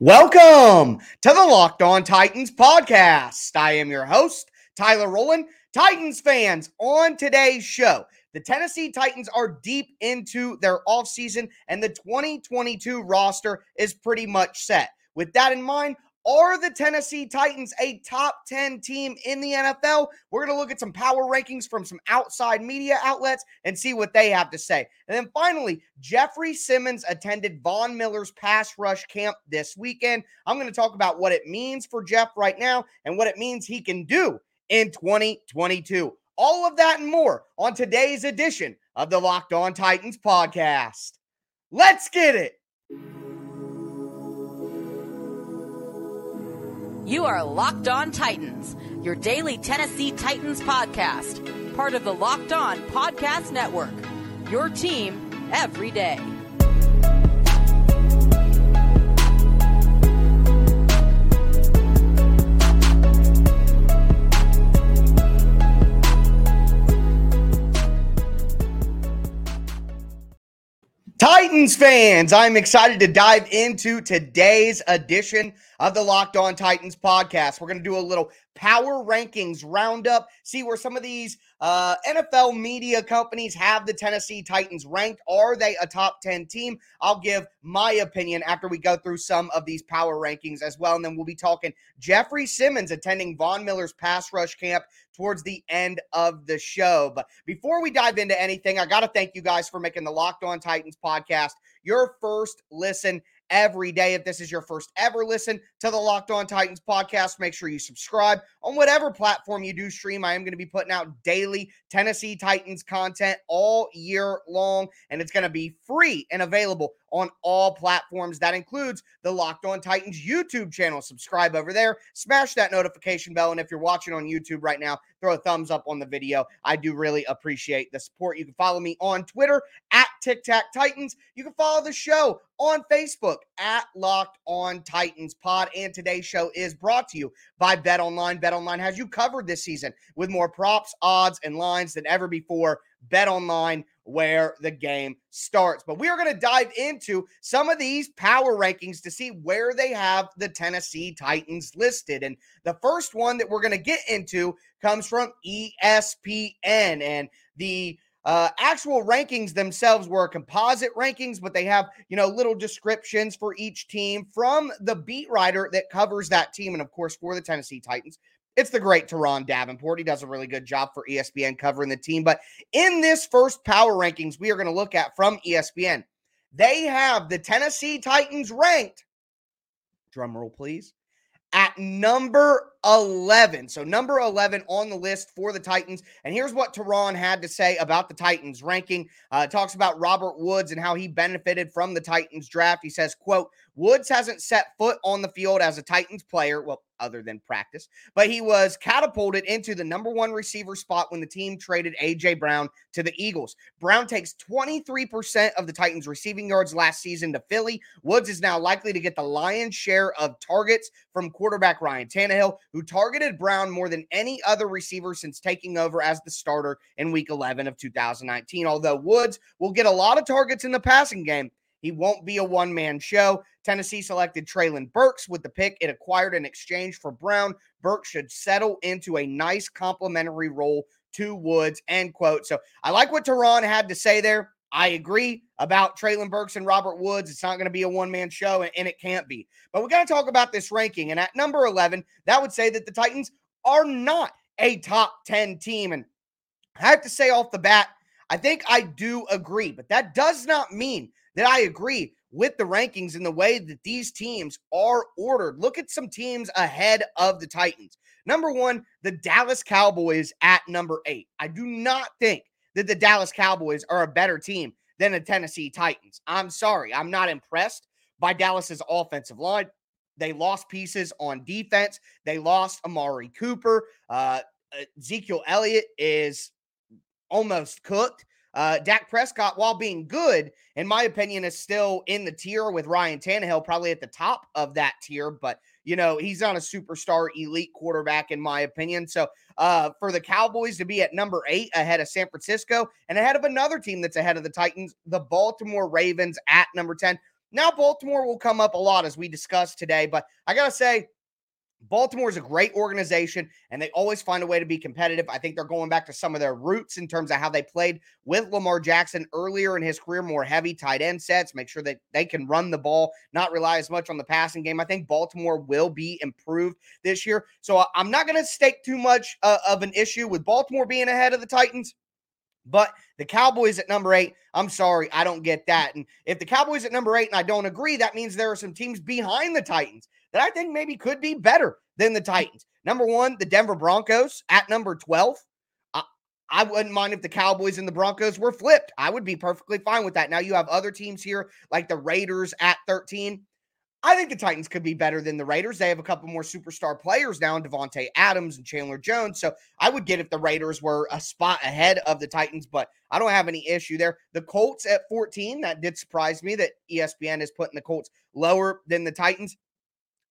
Welcome to the Locked On Titans podcast. I am your host, Tyler Rowland. Titans fans, on today's show, the Tennessee Titans are deep into their offseason and the 2022 roster is pretty much set. With that in mind, are the Tennessee Titans a top 10 team in the NFL? We're going to look at some power rankings from some outside media outlets and see what they have to say. And then finally, Jeffrey Simmons attended Von Miller's pass rush camp this weekend. I'm going to talk about what it means for Jeff right now and what it means he can do in 2022. All of that and more on today's edition of the Locked On Titans podcast. Let's get it. You are Locked On Titans, your daily Tennessee Titans podcast, part of the Locked On Podcast Network. Your team every day. Titans fans, I'm excited to dive into today's edition of the Locked On Titans podcast. We're going to do a little power rankings roundup, see where some of these uh, NFL media companies have the Tennessee Titans ranked. Are they a top 10 team? I'll give my opinion after we go through some of these power rankings as well. And then we'll be talking Jeffrey Simmons attending Von Miller's pass rush camp towards the end of the show. But before we dive into anything, I got to thank you guys for making the Locked On Titans podcast your first listen every day. If this is your first ever listen to the Locked On Titans podcast, make sure you subscribe on whatever platform you do stream. I am going to be putting out daily Tennessee Titans content all year long, and it's going to be free and available on all platforms. That includes the Locked On Titans YouTube channel. Subscribe over there, smash that notification bell. And if you're watching on YouTube right now, throw a thumbs up on the video. I do really appreciate the support. You can follow me on Twitter at Tic Tac Titans. You can follow the show on Facebook at Locked On Titans Pod. And today's show is brought to you by Bet Online. Bet Online has you covered this season with more props, odds, and lines than ever before. Bet Online where the game starts. But we are going to dive into some of these power rankings to see where they have the Tennessee Titans listed. And the first one that we're going to get into comes from ESPN. And the uh, actual rankings themselves were composite rankings, but they have, you know, little descriptions for each team from the beat writer that covers that team. And of course, for the Tennessee Titans, it's the great Turron Davenport. He does a really good job for ESPN covering the team. But in this first power rankings, we are going to look at from ESPN, they have the Tennessee Titans ranked, drum roll please, at number 11. So, number 11 on the list for the Titans. And here's what Turron had to say about the Titans ranking. Uh, talks about Robert Woods and how he benefited from the Titans draft. He says, quote, Woods hasn't set foot on the field as a Titans player. Well, other than practice. But he was catapulted into the number one receiver spot when the team traded A.J. Brown to the Eagles. Brown takes 23% of the Titans' receiving yards last season to Philly. Woods is now likely to get the lion's share of targets from quarterback Ryan Tannehill, who targeted Brown more than any other receiver since taking over as the starter in week 11 of 2019. Although Woods will get a lot of targets in the passing game, he won't be a one man show. Tennessee selected Treylon Burks with the pick it acquired in exchange for Brown. Burks should settle into a nice complementary role to Woods. End quote. So I like what Turron had to say there. I agree about Treylon Burks and Robert Woods. It's not going to be a one man show, and, and it can't be. But we got to talk about this ranking. And at number 11, that would say that the Titans are not a top 10 team. And I have to say off the bat, I think I do agree, but that does not mean that I agree with the rankings and the way that these teams are ordered. Look at some teams ahead of the Titans. Number one, the Dallas Cowboys at number eight. I do not think that the Dallas Cowboys are a better team than the Tennessee Titans. I'm sorry. I'm not impressed by Dallas's offensive line. They lost pieces on defense. They lost Amari Cooper. Uh, Ezekiel Elliott is almost cooked. Uh, Dak Prescott, while being good, in my opinion, is still in the tier with Ryan Tannehill, probably at the top of that tier. But you know, he's not a superstar elite quarterback, in my opinion. So, uh, for the Cowboys to be at number eight ahead of San Francisco and ahead of another team that's ahead of the Titans, the Baltimore Ravens at number 10, Now, Baltimore will come up a lot as we discussed today, but I got to say, Baltimore is a great organization and they always find a way to be competitive. I think they're going back to some of their roots in terms of how they played with Lamar Jackson earlier in his career, more heavy tight end sets, make sure that they can run the ball, not rely as much on the passing game. I think Baltimore will be improved this year. So I'm not going to stake too much uh, of an issue with Baltimore being ahead of the Titans. But the Cowboys at number eight, I'm sorry, I don't get that. And if the Cowboys at number eight and I don't agree, that means there are some teams behind the Titans that I think maybe could be better than the mm. Titans. Number one, the Denver Broncos at number 12. I, I wouldn't mind if the Cowboys and the Broncos were flipped. I would be perfectly fine with that. Now you have other teams here like the Raiders at 13. I think the Titans could be better than the Raiders. They have a couple more superstar players now, Davante Adams and Chandler Jones. So I would get if the Raiders were a spot ahead of the Titans, but I don't have any issue there. The Colts at 14, that did surprise me that ESPN is putting the Colts lower than the Titans.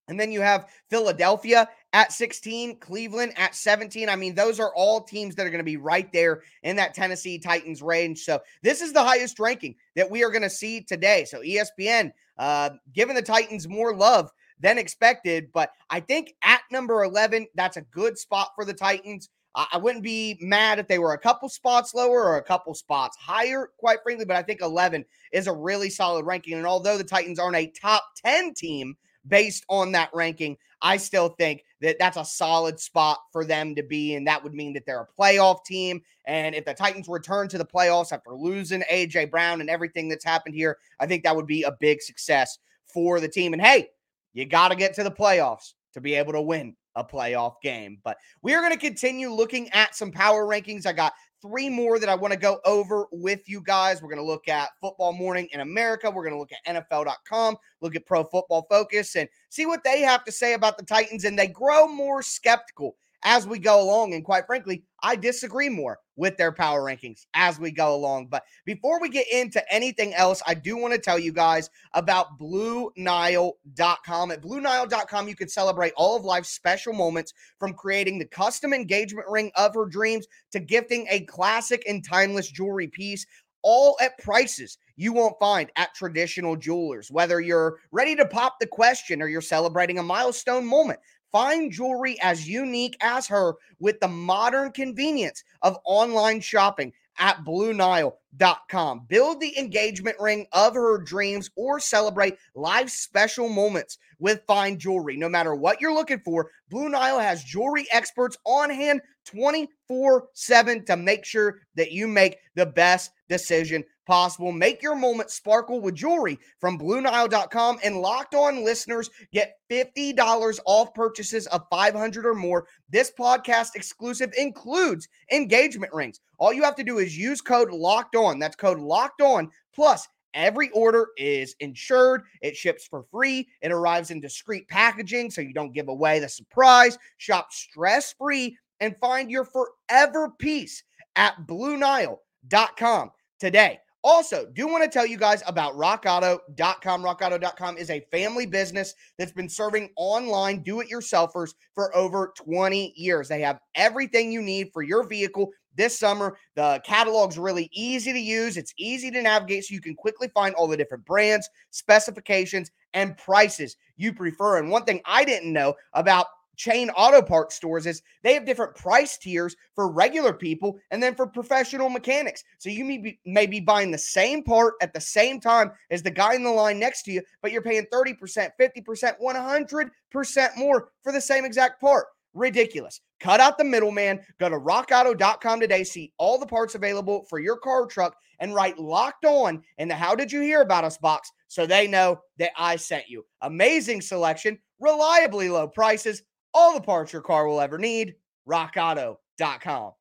And then you have Philadelphia at 16, Cleveland at 17. I mean, those are all teams that are going to be right there in that Tennessee Titans range. So this is the highest ranking that we are going to see today. So ESPN uh, giving the Titans more love than expected. But I think at number 11, that's a good spot for the Titans. I wouldn't be mad if they were a couple spots lower or a couple spots higher, quite frankly, but I think 11 is a really solid ranking. And although the Titans aren't a top 10 team, based on that ranking, I still think that that's a solid spot for them to be. And that would mean that they're a playoff team. And if the Titans return to the playoffs after losing A.J. Brown and everything that's happened here, I think that would be a big success for the team. And hey, you got to get to the playoffs to be able to win a playoff game. But we are going to continue looking at some power rankings. I got three more that I want to go over with you guys. We're going to look at Football Morning in America. We're going to look at NFL.com, look at Pro Football Focus, and see what they have to say about the Titans. And they grow more skeptical as we go along. And quite frankly, I disagree more with their power rankings as we go along. But before we get into anything else, I do want to tell you guys about BlueNile.com. At BlueNile.com, you can celebrate all of life's special moments from creating the custom engagement ring of her dreams to gifting a classic and timeless jewelry piece all at prices you won't find at traditional jewelers. Whether you're ready to pop the question or you're celebrating a milestone moment, Find jewelry as unique as her with the modern convenience of online shopping at BlueNile.com. Build the engagement ring of her dreams or celebrate life special moments with fine jewelry. No matter what you're looking for, Blue Nile has jewelry experts on hand 24 7 to make sure that you make the best decision possible. Make your moment sparkle with jewelry from BlueNile.com and locked on listeners get $50 off purchases of 500 or more. This podcast exclusive includes engagement rings. All you have to do is use code locked on. That's code locked on. Plus, Every order is insured. It ships for free. It arrives in discreet packaging so you don't give away the surprise. Shop stress free and find your forever piece at BlueNile.com today. Also, do want to tell you guys about rockauto.com. Rockauto.com is a family business that's been serving online do it yourselfers for over 20 years. They have everything you need for your vehicle this summer. The catalog's really easy to use, it's easy to navigate, so you can quickly find all the different brands, specifications, and prices you prefer. And one thing I didn't know about chain auto parts stores is they have different price tiers for regular people and then for professional mechanics. So you may be, may be buying the same part at the same time as the guy in the line next to you, but you're paying 30%, 50%, 100% more for the same exact part. Ridiculous. Cut out the middleman. Go to rockauto.com today. See all the parts available for your car or truck and write locked on in the How Did You Hear About Us box so they know that I sent you. Amazing selection, reliably low prices, all the parts your car will ever need. RockAuto.com.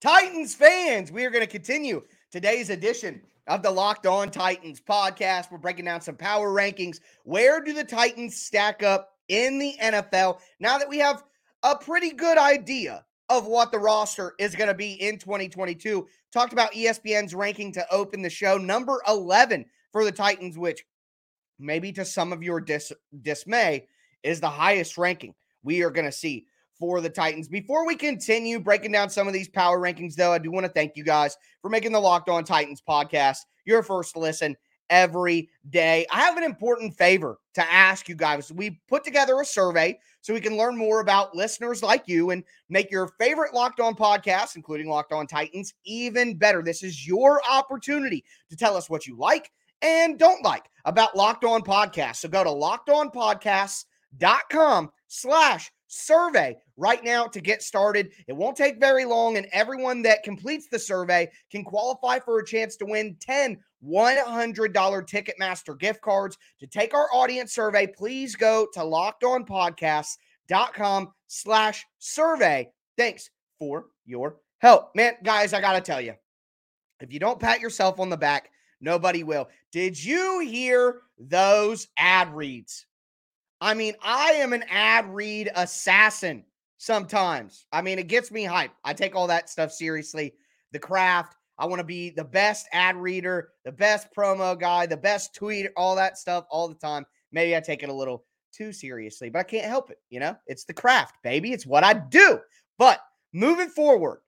Titans fans, we are going to continue today's edition of the Locked On Titans podcast. We're breaking down some power rankings. Where do the Titans stack up in the NFL now that we have a pretty good idea of what the roster is going to be in 2022. Talked about ESPN's ranking to open the show, number 11 for the Titans, which maybe to some of your dis- dismay, is the highest ranking we are going to see for the Titans. Before we continue breaking down some of these power rankings, though, I do want to thank you guys for making the Locked On Titans podcast your first listen every day. I have an important favor to ask you guys. We put together a survey so we can learn more about listeners like you and make your favorite Locked On podcast, including Locked On Titans, even better. This is your opportunity to tell us what you like and don't like about Locked On Podcasts. So go to lockedonpodcasts.com slash survey right now to get started. It won't take very long, and everyone that completes the survey can qualify for a chance to win 10 $100 Ticketmaster gift cards. To take our audience survey, please go to lockedonpodcasts.com slash survey. Thanks for your help. Man, guys, I got to tell you, if you don't pat yourself on the back, nobody will. Did you hear those ad reads? I mean, I am an ad read assassin sometimes. I mean, it gets me hype. I take all that stuff seriously. The craft. I want to be the best ad reader, the best promo guy, the best tweet, all that stuff all the time. Maybe I take it a little too seriously, but I can't help it. You know, it's the craft, baby. It's what I do. But moving forward,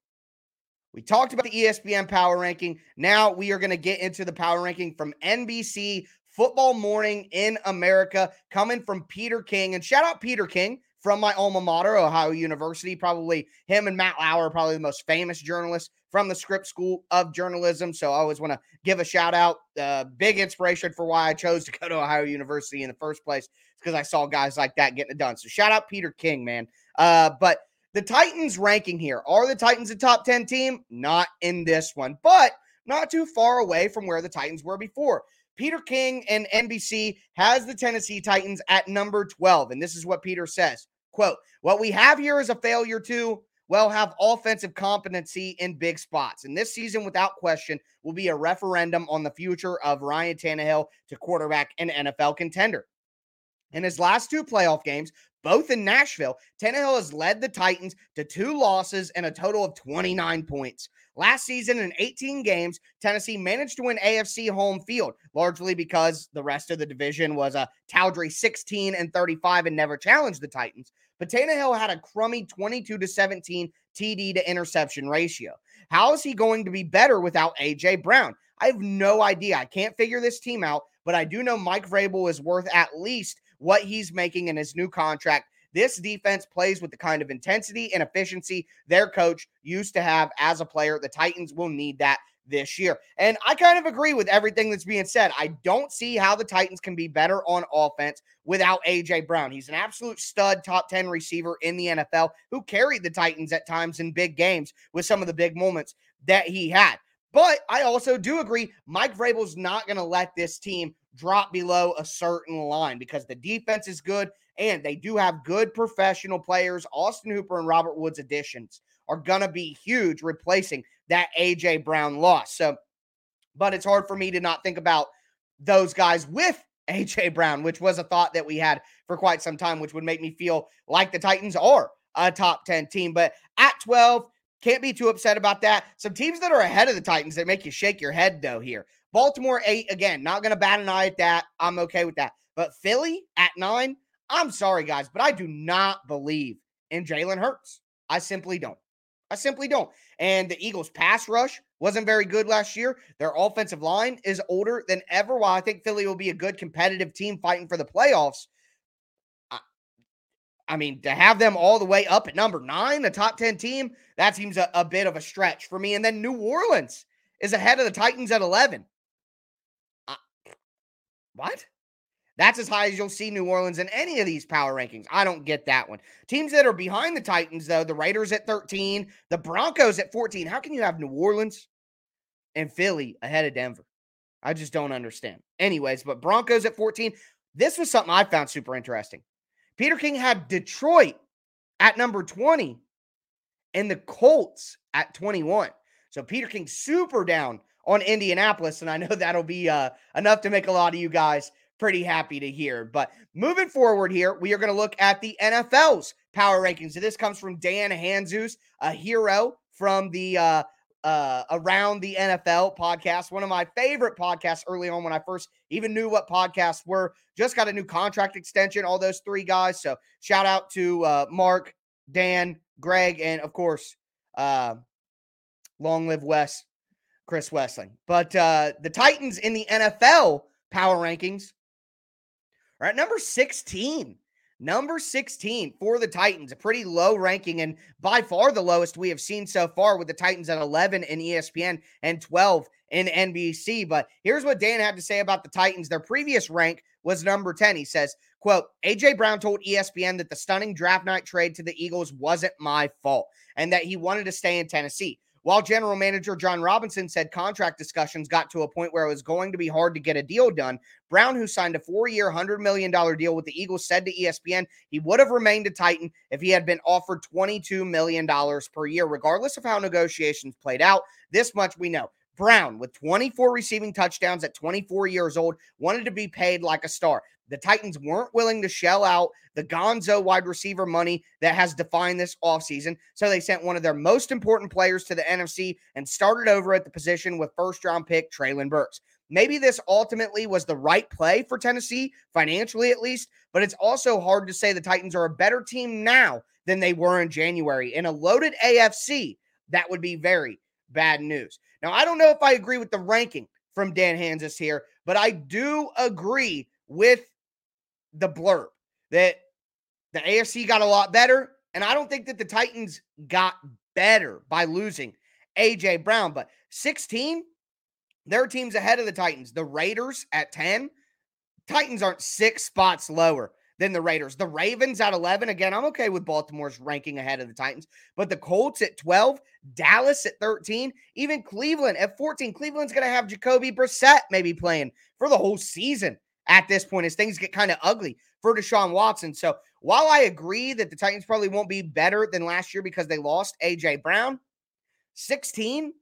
we talked about the ESPN power ranking. Now we are going to get into the power ranking from NBC Football Morning in America, coming from Peter King. And shout out Peter King from my alma mater, Ohio University. Probably him and Matt Lauer, probably the most famous journalists from the Scripps School of Journalism. So I always want to give a shout out. Uh, big inspiration for why I chose to go to Ohio University in the first place because I saw guys like that getting it done. So shout out Peter King, man. Uh, but the Titans ranking here are the Titans a top 10 team? Not in this one, but not too far away from where the Titans were before. Peter King and NBC has the Tennessee Titans at number 12. And this is what Peter says quote, What we have here is a failure to, well, have offensive competency in big spots. And this season, without question, will be a referendum on the future of Ryan Tannehill to quarterback and NFL contender. In his last two playoff games, both in Nashville, Tannehill has led the Titans to two losses and a total of 29 points. Last season, in 18 games, Tennessee managed to win AFC home field, largely because the rest of the division was uh, a tawdry 16 and 35 and never challenged the Titans. But Tannehill had a crummy 22 to 17 TD to interception ratio. How is he going to be better without AJ Brown? I have no idea. I can't figure this team out, but I do know Mike Vrabel is worth at least what he's making in his new contract. This defense plays with the kind of intensity and efficiency their coach used to have as a player. The Titans will need that this year. And I kind of agree with everything that's being said. I don't see how the Titans can be better on offense without AJ Brown. He's an absolute stud top 10 receiver in the NFL who carried the Titans at times in big games with some of the big moments that he had. But I also do agree Mike Vrabel's not going to let this team drop below a certain line because the defense is good and they do have good professional players. Austin Hooper and Robert Woods additions are going to be huge, replacing that AJ Brown loss. So, but it's hard for me to not think about those guys with AJ Brown, which was a thought that we had for quite some time, which would make me feel like the Titans are a top 10 team. But at 12, can't be too upset about that. Some teams that are ahead of the Titans that make you shake your head, though, here. Baltimore eight again, not going to bat an eye at that. I'm okay with that. But Philly at nine, I'm sorry, guys, but I do not believe in Jalen Hurts. I simply don't. I simply don't. And the Eagles' pass rush wasn't very good last year. Their offensive line is older than ever. While I think Philly will be a good competitive team fighting for the playoffs, I, I mean, to have them all the way up at number nine, the top 10 team, that seems a, a bit of a stretch for me. And then New Orleans is ahead of the Titans at 11. What? That's as high as you'll see New Orleans in any of these power rankings. I don't get that one. Teams that are behind the Titans, though, the Raiders at 13, the Broncos at 14. How can you have New Orleans and Philly ahead of Denver? I just don't understand. Anyways, but Broncos at 14. This was something I found super interesting. Peter King had Detroit at number 20 and the Colts at 21. So Peter King super down on Indianapolis. And I know that'll be uh, enough to make a lot of you guys pretty happy to hear. But moving forward here, we are going to look at the NFL's power rankings. So this comes from Dan Hanzus, a hero from the uh, uh, Around the NFL podcast, one of my favorite podcasts early on when I first even knew what podcasts were. Just got a new contract extension, all those three guys. So shout out to uh, Mark, Dan, Greg, and of course, uh, long live Wes, Chris Wesseling. But uh, the Titans in the NFL power rankings at number 16. Number 16 for the Titans, a pretty low ranking and by far the lowest we have seen so far with the Titans at 11 in ESPN and 12 in NBC. But here's what Dan had to say about the Titans. Their previous rank was number 10. He says, quote, AJ Brown told ESPN that the stunning draft night trade to the Eagles wasn't my fault and that he wanted to stay in Tennessee. While general manager Jon Robinson said contract discussions got to a point where it was going to be hard to get a deal done, Brown, who signed a four year, $100 million deal with the Eagles, said to ESPN he would have remained a Titan if he had been offered $22 million per year, regardless of how negotiations played out. This much we know. Brown, with 24 receiving touchdowns at 24 years old, wanted to be paid like a star. The Titans weren't willing to shell out the gonzo wide receiver money that has defined this offseason. So they sent one of their most important players to the NFC and started over at the position with first round pick Treylon Burks. Maybe this ultimately was the right play for Tennessee, financially at least, but it's also hard to say the Titans are a better team now than they were in January. In a loaded AFC, that would be very bad news. Now, I don't know if I agree with the ranking from Dan Hanzus here, but I do agree with the blurb that the AFC got a lot better. And I don't think that the Titans got better by losing AJ Brown. But 16, there are teams ahead of the Titans. The Raiders at 10. Titans aren't six spots lower than the Raiders. The Ravens at 11. Again, I'm okay with Baltimore's ranking ahead of the Titans. But the Colts at 12, Dallas at 13, even Cleveland at 14. Cleveland's going to have Jacoby Brissett maybe playing for the whole season at this point as things get kind of ugly for Deshaun Watson. So while I agree that the Titans probably won't be better than last year because they lost AJ Brown, 16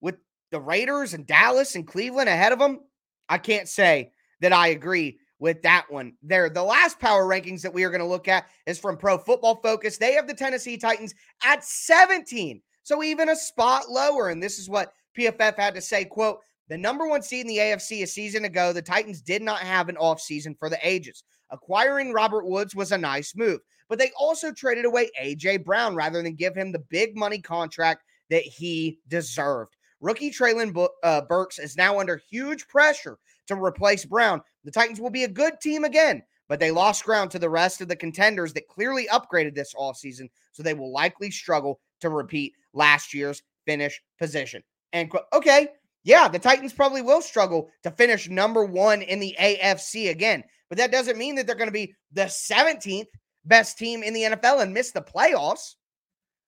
with the Raiders and Dallas and Cleveland ahead of them, I can't say that I agree with that one there. The last power rankings that we are going to look at is from Pro Football Focus. They have the Tennessee Titans at 17. So even a spot lower. And this is what PFF had to say, quote, the number one seed in the AFC a season ago, the Titans did not have an offseason for the ages. Acquiring Robert Woods was a nice move, but they also traded away A.J. Brown rather than give him the big money contract that he deserved. Rookie Treylon uh, Burks is now under huge pressure to replace Brown. The Titans will be a good team again, but they lost ground to the rest of the contenders that clearly upgraded this offseason, so they will likely struggle to repeat last year's finish position. And okay, yeah, the Titans probably will struggle to finish number one in the AFC again, but that doesn't mean that they're going to be the 17th best team in the NFL and miss the playoffs.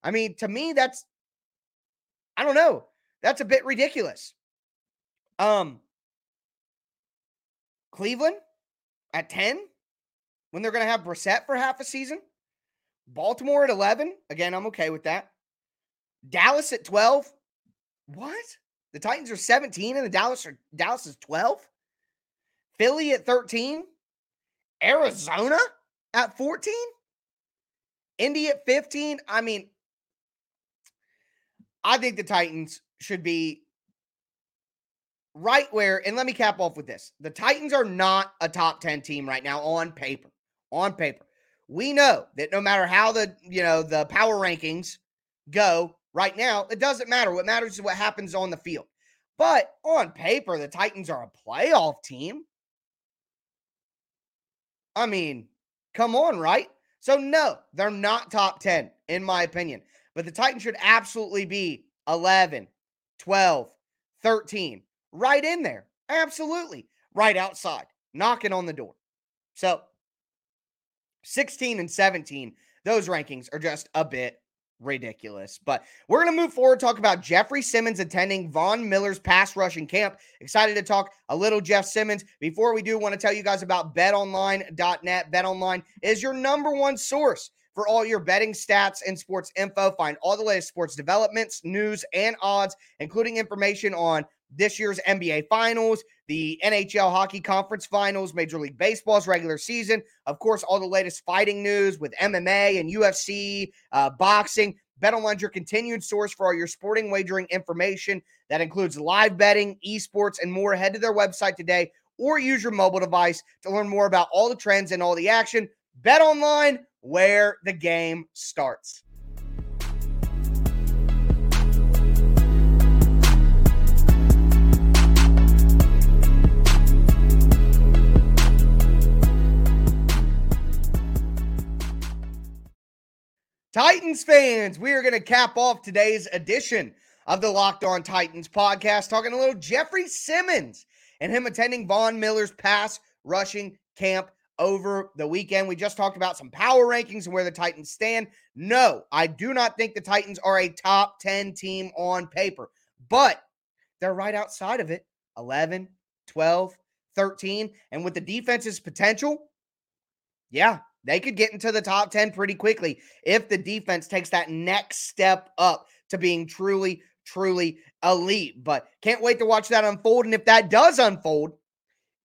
I mean, to me, that's, I don't know, that's a bit ridiculous. Um, Cleveland at 10 when they're going to have Brissett for half a season. Baltimore at 11. Again, I'm okay with that. Dallas at 12. What? The Titans are 17 and the Dallas are Dallas is 12. Philly at 13. Arizona at 14. Indy at 15. I mean, I think the Titans should be right where, and let me cap off with this. The Titans are not a top 10 team right now on paper. On paper. We know that no matter how the, you know, the power rankings go, Right now, it doesn't matter. What matters is what happens on the field. But on paper, the Titans are a playoff team. I mean, come on, right? So, no, they're not top 10, in my opinion. But the Titans should absolutely be 11, 12, 13, right in there. Absolutely. Right outside, knocking on the door. So, 16 and 17, those rankings are just a bit ridiculous. But we're going to move forward, talk about Jeffrey Simmons attending Von Miller's pass rushing camp. Excited to talk a little Jeff Simmons. Before we do, want to tell you guys about betonline.net. BetOnline is your number one source for all your betting stats and sports info. Find all the latest sports developments, news, and odds, including information on this year's NBA Finals, the NHL Hockey Conference Finals, Major League Baseball's regular season. Of course, all the latest fighting news with MMA and UFC, uh, boxing. BetOnline's your continued source for all your sporting wagering information that includes live betting, esports, and more. Head to their website today or use your mobile device to learn more about all the trends and all the action. BetOnline, where the game starts. Titans fans, we are going to cap off today's edition of the Locked On Titans podcast, talking a little Jeffrey Simmons and him attending Von Miller's pass rushing camp over the weekend. We just talked about some power rankings and where the Titans stand. No, I do not think the Titans are a top 10 team on paper, but they're right outside of it 11, 12, 13. And with the defense's potential, yeah, they could get into the top 10 pretty quickly if the defense takes that next step up to being truly, truly elite. But can't wait to watch that unfold. And if that does unfold,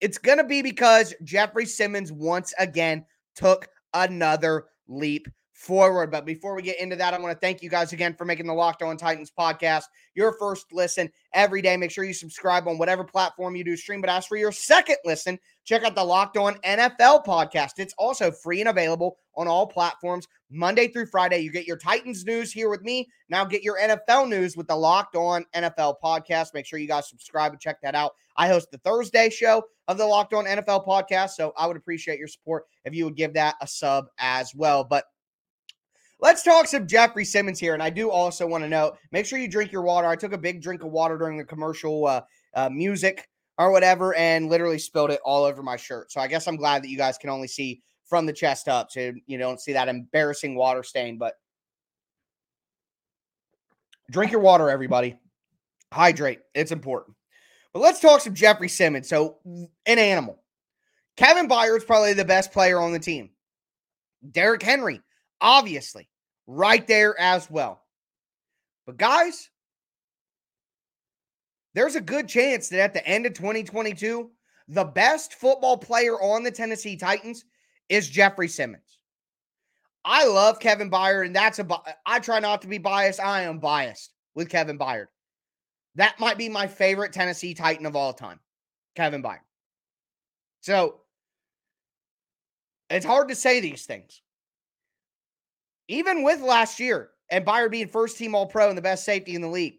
it's going to be because Jeffrey Simmons once again took another leap forward. But before we get into that, I want to thank you guys again for making the Locked On Titans podcast your first listen every day. Make sure you subscribe on whatever platform you do stream. But as for your second listen, check out the Locked On NFL podcast. It's also free and available on all platforms. Monday through Friday, you get your Titans news here with me. Now get your NFL news with the Locked On NFL podcast. Make sure you guys subscribe and check that out. I host the Thursday show of the Locked On NFL podcast, so I would appreciate your support if you would give that a sub as well. But Let's talk some Jeffrey Simmons here. And I do also want to know make sure you drink your water. I took a big drink of water during the commercial uh, uh, music or whatever and literally spilled it all over my shirt. So I guess I'm glad that you guys can only see from the chest up. So you don't see that embarrassing water stain. But drink your water, everybody. Hydrate. It's important. But let's talk some Jeffrey Simmons. So, an animal. Kevin Byard's probably the best player on the team. Derrick Henry, obviously, right there as well. But guys, there's a good chance that at the end of 2022, the best football player on the Tennessee Titans is Jeffrey Simmons. I love Kevin Byard, and that's a. I try not to be biased. I am biased with Kevin Byard. That might be my favorite Tennessee Titan of all time, Kevin Byard. So it's hard to say these things even with last year and Byard being first team All Pro and the best safety in the league,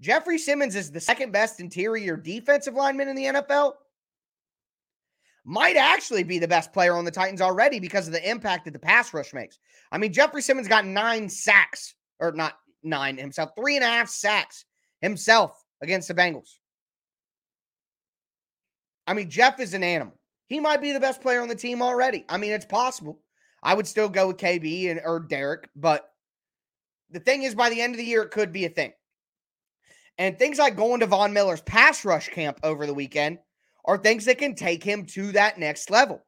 Jeffrey Simmons is the second best interior defensive lineman in the NFL. Might actually be the best player on the Titans already because of the impact that the pass rush makes. I mean, Jeffrey Simmons got nine sacks, or not nine himself, three and a half sacks himself against the Bengals. I mean, Jeff is an animal. He might be the best player on the team already. I mean, it's possible. I would still go with KB and or Derrick, but the thing is, by the end of the year, it could be a thing. And things like going to Von Miller's pass rush camp over the weekend are things that can take him to that next level.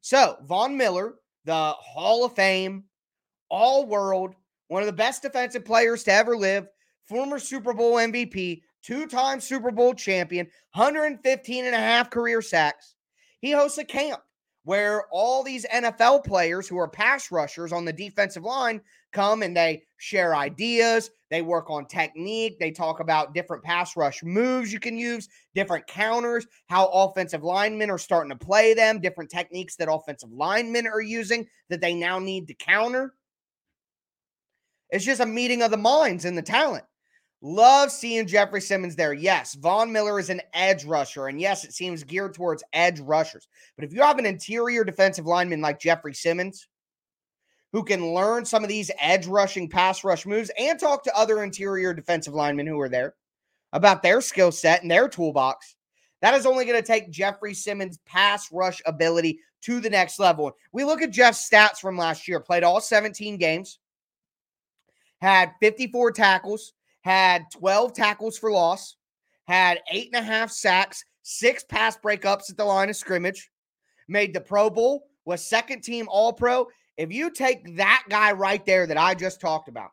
So, Von Miller, the Hall of Fame, all world, one of the best defensive players to ever live, former Super Bowl MVP, two time Super Bowl champion, 115 and a half career sacks. He hosts a camp where all these NFL players who are pass rushers on the defensive line come and they share ideas, they work on technique, they talk about different pass rush moves you can use, different counters, how offensive linemen are starting to play them, different techniques that offensive linemen are using that they now need to counter. It's just a meeting of the minds and the talent. Love seeing Jeffrey Simmons there. Yes, Von Miller is an edge rusher. And yes, it seems geared towards edge rushers. But if you have an interior defensive lineman like Jeffrey Simmons, who can learn some of these edge rushing pass rush moves and talk to other interior defensive linemen who are there about their skill set and their toolbox, that is only going to take Jeffrey Simmons' pass rush ability to the next level. We look at Jeff's stats from last year, played all 17 games, had 54 tackles, had 12 tackles for loss, had eight and a half sacks, six pass breakups at the line of scrimmage, made the Pro Bowl, was second team All Pro. If you take that guy right there that I just talked about,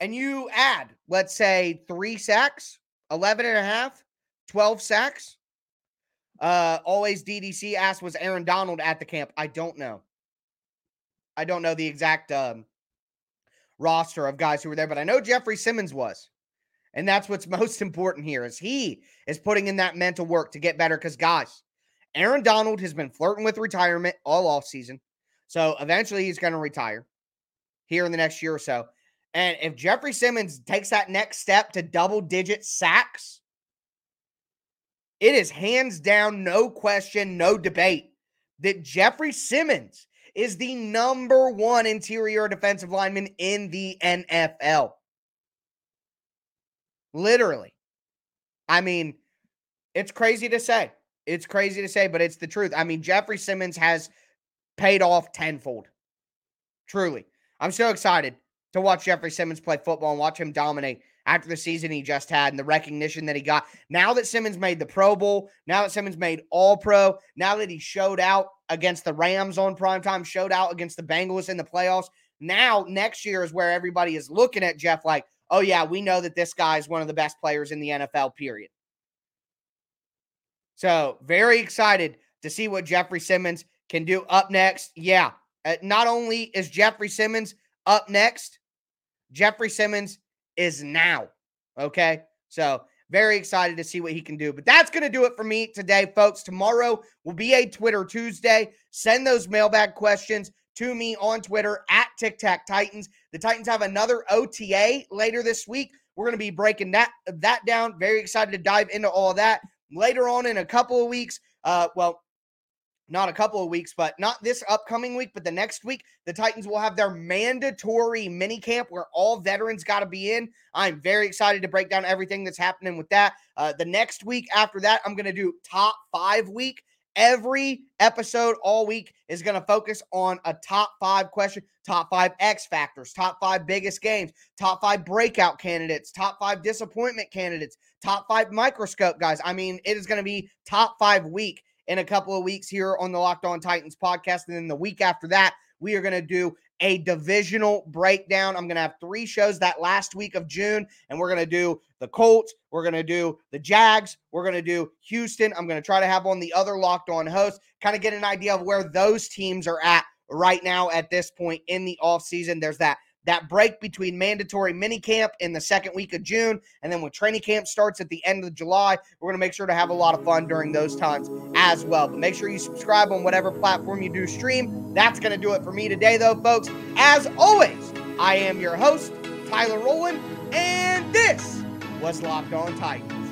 and you add, let's say, three sacks, 11 and a half, 12 sacks. Uh, always DDC asked, was Aaron Donald at the camp? I don't know. I don't know the exact um, roster of guys who were there, but I know Jeffrey Simmons was. And that's what's most important here is he is putting in that mental work to get better because guys, Aaron Donald has been flirting with retirement all off season. So eventually he's going to retire here in the next year or so. And if Jeffrey Simmons takes that next step to double digit sacks, it is hands down, no question, no debate that Jeffrey Simmons is the number one interior defensive lineman in the NFL. Literally. I mean, it's crazy to say. It's crazy to say, but it's the truth. I mean, Jeffrey Simmons has paid off tenfold. Truly. I'm so excited to watch Jeffrey Simmons play football and watch him dominate after the season he just had and the recognition that he got. Now that Simmons made the Pro Bowl, now that Simmons made All Pro, now that he showed out against the Rams on primetime, showed out against the Bengals in the playoffs. Now, next year is where everybody is looking at Jeff like, oh, yeah, we know that this guy is one of the best players in the NFL, period. So, very excited to see what Jeffrey Simmons can do up next. Yeah, uh, not only is Jeffrey Simmons up next, Jeffrey Simmons is now. Okay. So, very excited to see what he can do. But that's going to do it for me today, folks. Tomorrow will be a Twitter Tuesday. Send those mailbag questions to me on Twitter at Tic Tac Titans. The Titans have another OTA later this week. We're going to be breaking that that down. Very excited to dive into all that later on in a couple of weeks. Uh, well, not a couple of weeks, but not this upcoming week, but the next week, the Titans will have their mandatory mini camp where all veterans got to be in. I'm very excited to break down everything that's happening with that. Uh, the next week after that, I'm going to do top five week. Every episode all week is going to focus on a top five question, top five X factors, top five biggest games, top five breakout candidates, top five disappointment candidates, top five microscope guys. I mean, it is going to be top five week in a couple of weeks here on the Locked On Titans podcast. And then the week after that, we are going to do a divisional breakdown. I'm going to have three shows that last week of June, and we're going to do the Colts, we're going to do the Jags, we're going to do Houston. I'm going to try to have on the other Locked On hosts, kind of get an idea of where those teams are at right now at this point in the offseason. There's that that break between mandatory minicamp in the second week of June, and then when training camp starts at the end of July, we're going to make sure to have a lot of fun during those times as well. But make sure you subscribe on whatever platform you do stream. That's going to do it for me today, though, folks. As always, I am your host, Tyler Rowland, and this was Locked On Titans.